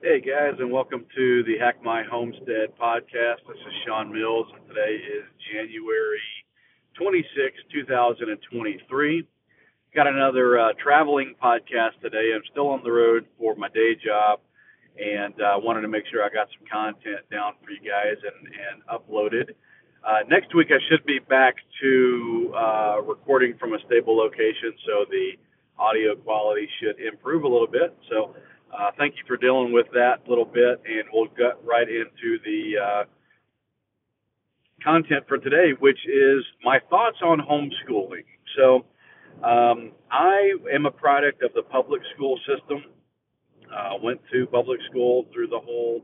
Hey guys, and welcome to the Hack My Homestead podcast. This is Sean Mills, and today is January 26, 2023. Got another uh, traveling podcast today. I'm still on the road for my day job, and uh, wanted to make sure I got some content down for you guys and, and uploaded. Uh, next week I should be back to uh, recording from a stable location, so the audio quality should improve a little bit. So uh, thank you for dealing with that little bit, and we'll get right into the uh, content for today, which is my thoughts on homeschooling. So, um, I am a product of the public school system. Uh, went to public school through the whole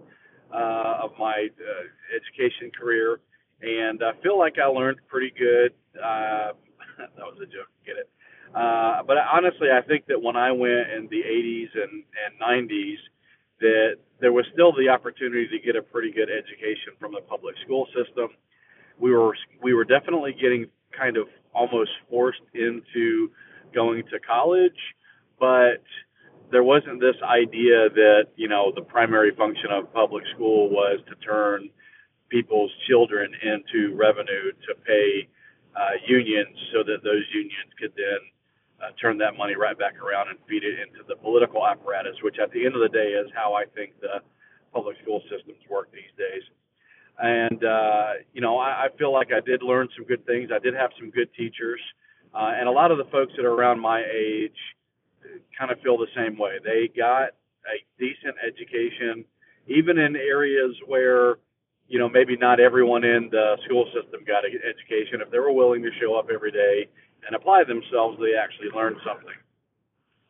uh, of my uh, education career, and I feel like I learned pretty good. Uh, that was a joke, get it? Uh, but honestly, I think that when I went in the 80s and, and 90s, that there was still the opportunity to get a pretty good education from the public school system. We were we were definitely getting kind of almost forced into going to college, but there wasn't this idea that you know the primary function of public school was to turn people's children into revenue to pay uh, unions so that those unions could then uh, turn that money right back around and feed it into the political apparatus, which at the end of the day is how I think the public school systems work these days. And uh, you know, I, I feel like I did learn some good things. I did have some good teachers, uh, and a lot of the folks that are around my age kind of feel the same way. They got a decent education, even in areas where you know maybe not everyone in the school system got an education. If they were willing to show up every day and apply themselves, they actually learn something.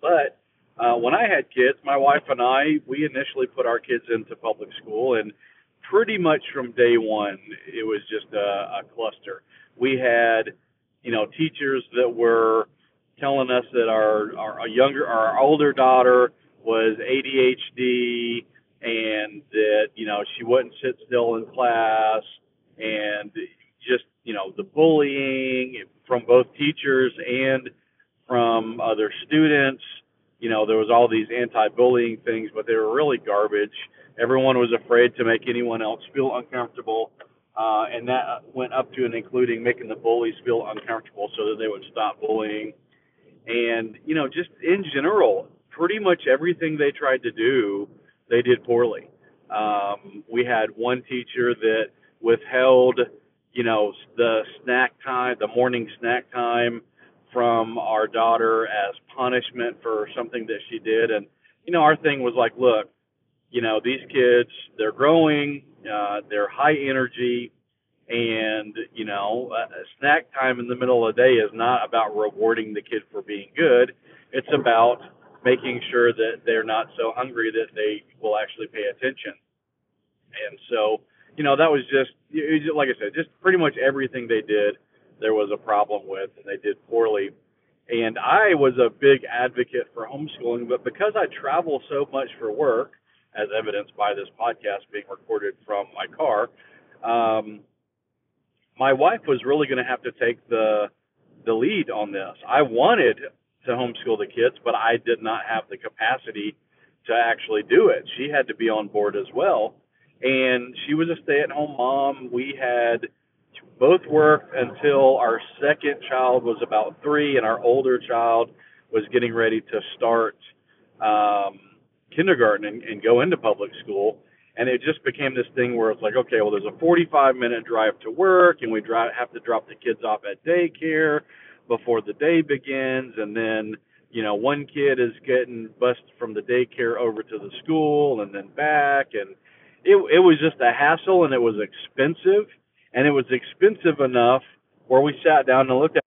But uh, when I had kids, my wife and I, we initially put our kids into public school, and pretty much from day one, it was just a, a cluster. We had, you know, teachers that were telling us that our our younger, our older daughter was ADHD, and that you know she wouldn't sit still in class, and you know the bullying from both teachers and from other students. You know, there was all these anti-bullying things, but they were really garbage. Everyone was afraid to make anyone else feel uncomfortable, uh, and that went up to and including making the bullies feel uncomfortable so that they would stop bullying. And you know, just in general, pretty much everything they tried to do, they did poorly. Um, we had one teacher that withheld you know, the snack time, the morning snack time from our daughter as punishment for something that she did. And, you know, our thing was like, look, you know, these kids, they're growing, uh, they're high energy, and, you know, uh, snack time in the middle of the day is not about rewarding the kid for being good. It's about making sure that they're not so hungry that they will actually pay attention. And so, you know, that was just, like I said, just pretty much everything they did, there was a problem with, and they did poorly. And I was a big advocate for homeschooling, but because I travel so much for work, as evidenced by this podcast being recorded from my car, um, my wife was really going to have to take the the lead on this. I wanted to homeschool the kids, but I did not have the capacity to actually do it. She had to be on board as well and she was a stay-at-home mom. We had both worked until our second child was about three, and our older child was getting ready to start um, kindergarten and, and go into public school. And it just became this thing where it's like, okay, well, there's a 45 minute drive to work, and we drive, have to drop the kids off at daycare before the day begins, and then you know, one kid is getting bused from the daycare over to the school and then back, and it it was just a hassle and it was expensive and it was expensive enough where we sat down and looked at